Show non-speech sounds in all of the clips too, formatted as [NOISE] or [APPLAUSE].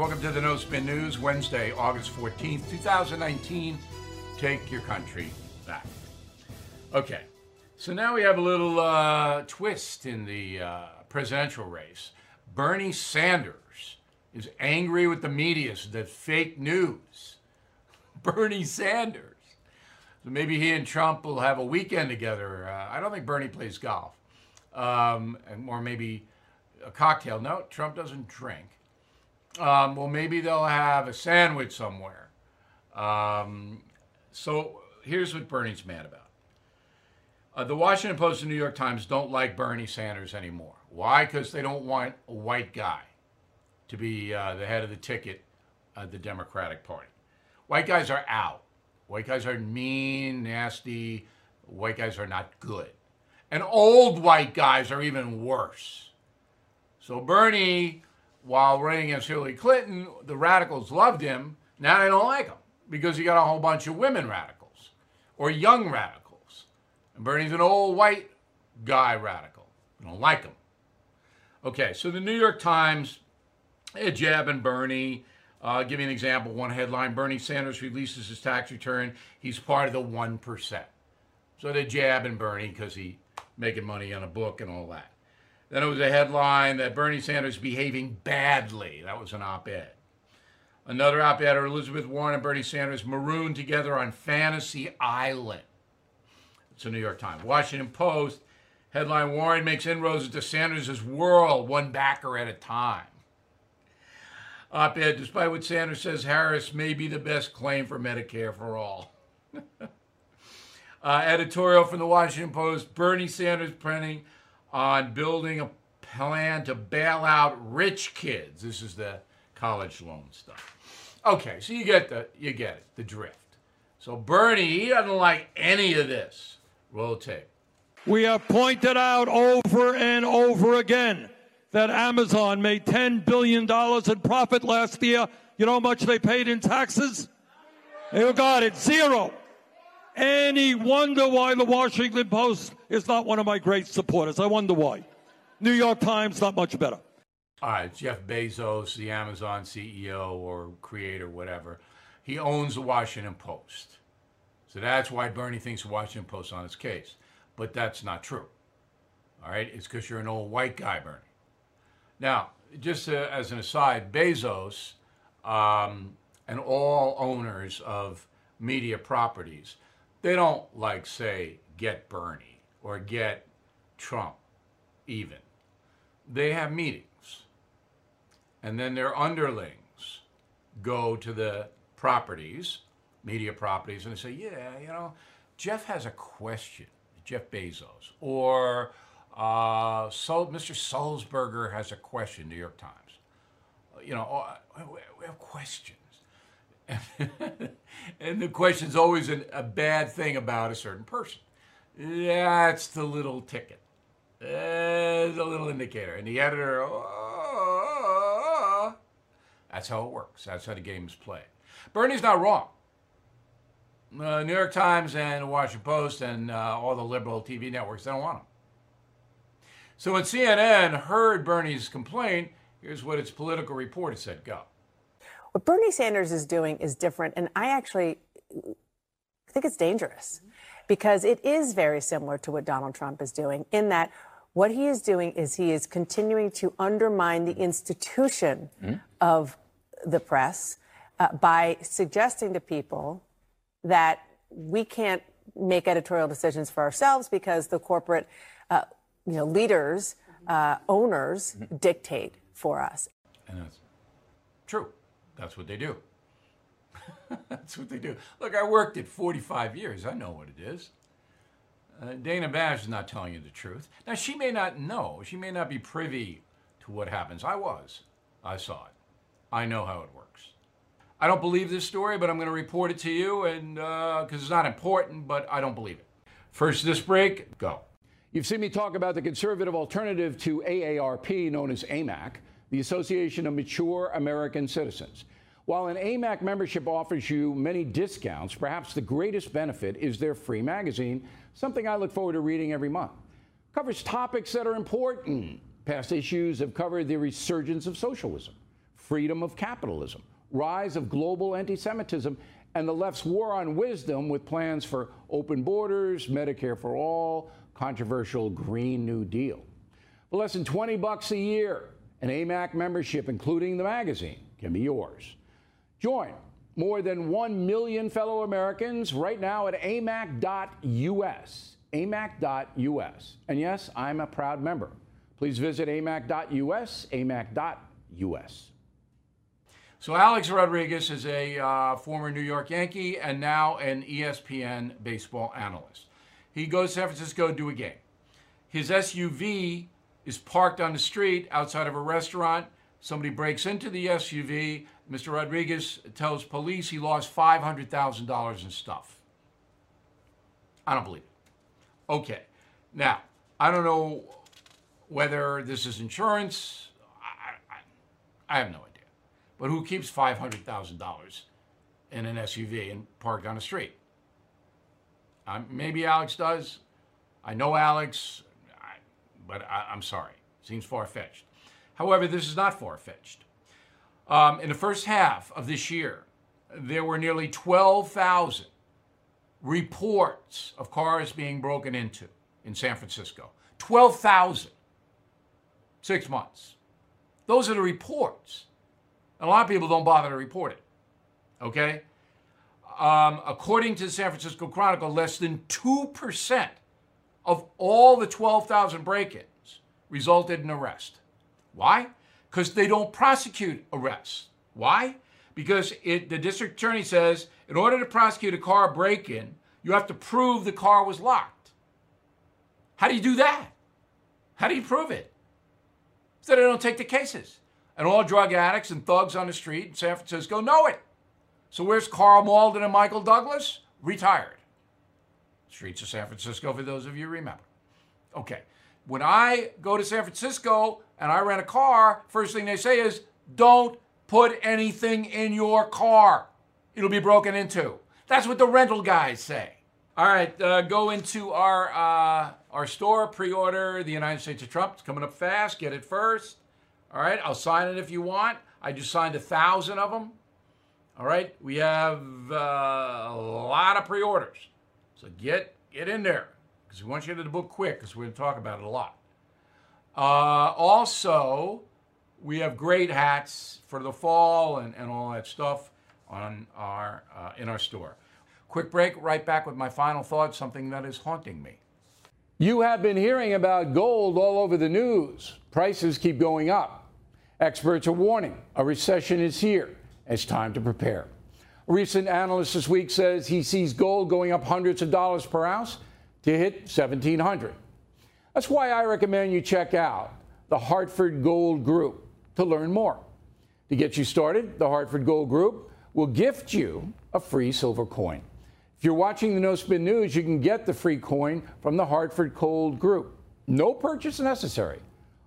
Welcome to the No Spin News, Wednesday, August 14th, 2019. Take your country back. Okay, so now we have a little uh, twist in the uh, presidential race. Bernie Sanders is angry with the media that fake news. [LAUGHS] Bernie Sanders. So maybe he and Trump will have a weekend together. Uh, I don't think Bernie plays golf, um, or maybe a cocktail. No, Trump doesn't drink. Um, well, maybe they'll have a sandwich somewhere. Um, so here's what Bernie's mad about. Uh, the Washington Post and New York Times don't like Bernie Sanders anymore. Why? Because they don't want a white guy to be uh, the head of the ticket of the Democratic Party. White guys are out. White guys are mean, nasty. White guys are not good. And old white guys are even worse. So Bernie, while running against Hillary Clinton, the radicals loved him. Now they don't like him because he got a whole bunch of women radicals or young radicals. And Bernie's an old white guy radical. They don't like him. Okay, so the New York Times, a jab and Bernie. Uh, give you an example. One headline Bernie Sanders releases his tax return. He's part of the 1%. So they jab and Bernie because he making money on a book and all that. Then it was a headline that Bernie Sanders is behaving badly. That was an op ed. Another op ed Elizabeth Warren and Bernie Sanders marooned together on Fantasy Island. It's the New York Times. Washington Post headline Warren makes inroads into Sanders' world, one backer at a time. Op ed Despite what Sanders says, Harris may be the best claim for Medicare for all. [LAUGHS] uh, editorial from the Washington Post Bernie Sanders printing on building a plan to bail out rich kids. This is the college loan stuff. Okay, so you get the you get it, the drift. So Bernie, he doesn't like any of this. Roll tape. We have pointed out over and over again that Amazon made $10 billion in profit last year. You know how much they paid in taxes? You got it, zero. Any wonder why the Washington Post is not one of my great supporters? I wonder why. New York Times, not much better. All right, Jeff Bezos, the Amazon CEO or creator, whatever, he owns the Washington Post. So that's why Bernie thinks the Washington Post on his case. But that's not true. All right, it's because you're an old white guy, Bernie. Now, just uh, as an aside, Bezos um, and all owners of media properties, they don't like say get Bernie or get Trump even. They have meetings. And then their underlings go to the properties, media properties, and they say, yeah, you know, Jeff has a question, Jeff Bezos, or uh, so Mr. Sulzberger has a question, New York Times. You know, we have questions. [LAUGHS] and the question's always an, a bad thing about a certain person. That's the little ticket. That's a little indicator. And the editor, oh, that's how it works. That's how the game is played. Bernie's not wrong. Uh, New York Times and the Washington Post and uh, all the liberal TV networks, they don't want him. So when CNN heard Bernie's complaint, here's what its political reporter said. Go. What Bernie Sanders is doing is different, and I actually think it's dangerous because it is very similar to what Donald Trump is doing in that what he is doing is he is continuing to undermine the institution mm-hmm. of the press uh, by suggesting to people that we can't make editorial decisions for ourselves because the corporate uh, you know, leaders, uh, owners mm-hmm. dictate for us. And that's true. That's what they do. [LAUGHS] That's what they do. Look, I worked it 45 years. I know what it is. Uh, Dana Bash is not telling you the truth. Now, she may not know. She may not be privy to what happens. I was. I saw it. I know how it works. I don't believe this story, but I'm going to report it to you, and because uh, it's not important, but I don't believe it. First, this break, go. You've seen me talk about the conservative alternative to AARP, known as AMAC, the Association of Mature American Citizens. While an AMAC membership offers you many discounts, perhaps the greatest benefit is their free magazine, something I look forward to reading every month. Covers topics that are important. Past issues have covered the resurgence of socialism, freedom of capitalism, rise of global anti Semitism, and the left's war on wisdom with plans for open borders, Medicare for all, controversial Green New Deal. For less than 20 bucks a year, an AMAC membership, including the magazine, can be yours. Join more than 1 million fellow Americans right now at amac.us. amac.us. And yes, I'm a proud member. Please visit amac.us, amac.us. So Alex Rodriguez is a uh, former New York Yankee and now an ESPN baseball analyst. He goes to San Francisco to do a game. His SUV is parked on the street outside of a restaurant. Somebody breaks into the SUV. Mr. Rodriguez tells police he lost $500,000 in stuff. I don't believe it. Okay. Now, I don't know whether this is insurance. I, I, I have no idea. But who keeps $500,000 in an SUV and parked on a street? Um, maybe Alex does. I know Alex, but I, am sorry. Seems far fetched. However, this is not far fetched. Um, in the first half of this year, there were nearly 12,000 reports of cars being broken into in San Francisco. 12,000. Six months. Those are the reports. A lot of people don't bother to report it. Okay? Um, according to the San Francisco Chronicle, less than 2% of all the 12,000 break ins resulted in arrest. Why? Because they don't prosecute arrests. Why? Because it, the district attorney says in order to prosecute a car break in, you have to prove the car was locked. How do you do that? How do you prove it? So they don't take the cases. And all drug addicts and thugs on the street in San Francisco know it. So where's Karl Malden and Michael Douglas? Retired. Streets of San Francisco, for those of you remember. Okay. When I go to San Francisco and I rent a car, first thing they say is, don't put anything in your car. It'll be broken into. That's what the rental guys say. All right, uh, go into our uh, our store, pre-order the United States of Trump. It's coming up fast. Get it first. All right, I'll sign it if you want. I just signed a thousand of them. All right, we have uh, a lot of pre-orders, so get get in there because we want you to the book quick because we're going to talk about it a lot. Uh, also, we have great hats for the fall and, and all that stuff on our uh, in our store. Quick break. Right back with my final thoughts. Something that is haunting me. You have been hearing about gold all over the news. Prices keep going up. Experts are warning a recession is here. It's time to prepare. Recent analyst this week says he sees gold going up hundreds of dollars per ounce to hit 1700. That's why I recommend you check out the Hartford Gold Group to learn more. To get you started, the Hartford Gold Group will gift you a free silver coin. If you're watching the No Spin News, you can get the free coin from the Hartford Gold Group. No purchase necessary.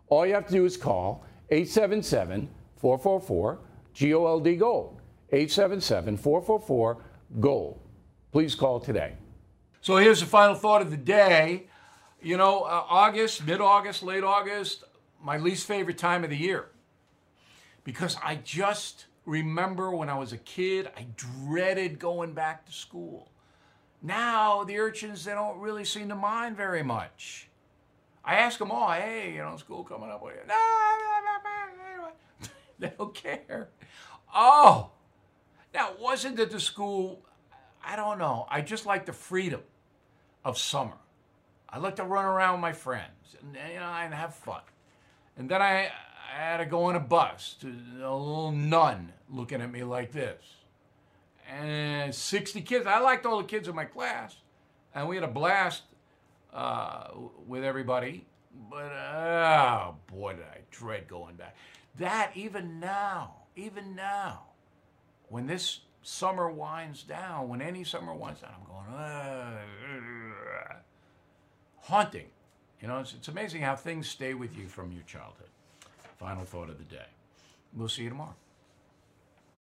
All you have to do is call 877 444 GOLD Gold. 877 444 GOLD. Please call today. So here's the final thought of the day. You know, uh, August, mid August, late August, my least favorite time of the year. Because I just remember when I was a kid, I dreaded going back to school. Now, the urchins, they don't really seem to mind very much. I ask them all, hey, you know, school coming up. No, [LAUGHS] they don't care. Oh, now wasn't it the school? I don't know. I just like the freedom of summer. I like to run around with my friends and you know and have fun. And then I, I had to go on a bus to a little nun looking at me like this. And 60 kids. I liked all the kids in my class. And we had a blast uh, with everybody. But oh boy, did I dread going back. That even now, even now, when this summer winds down, when any summer winds down, I'm going, uh, haunting. You know, it's, it's amazing how things stay with you from your childhood. Final thought of the day. We'll see you tomorrow.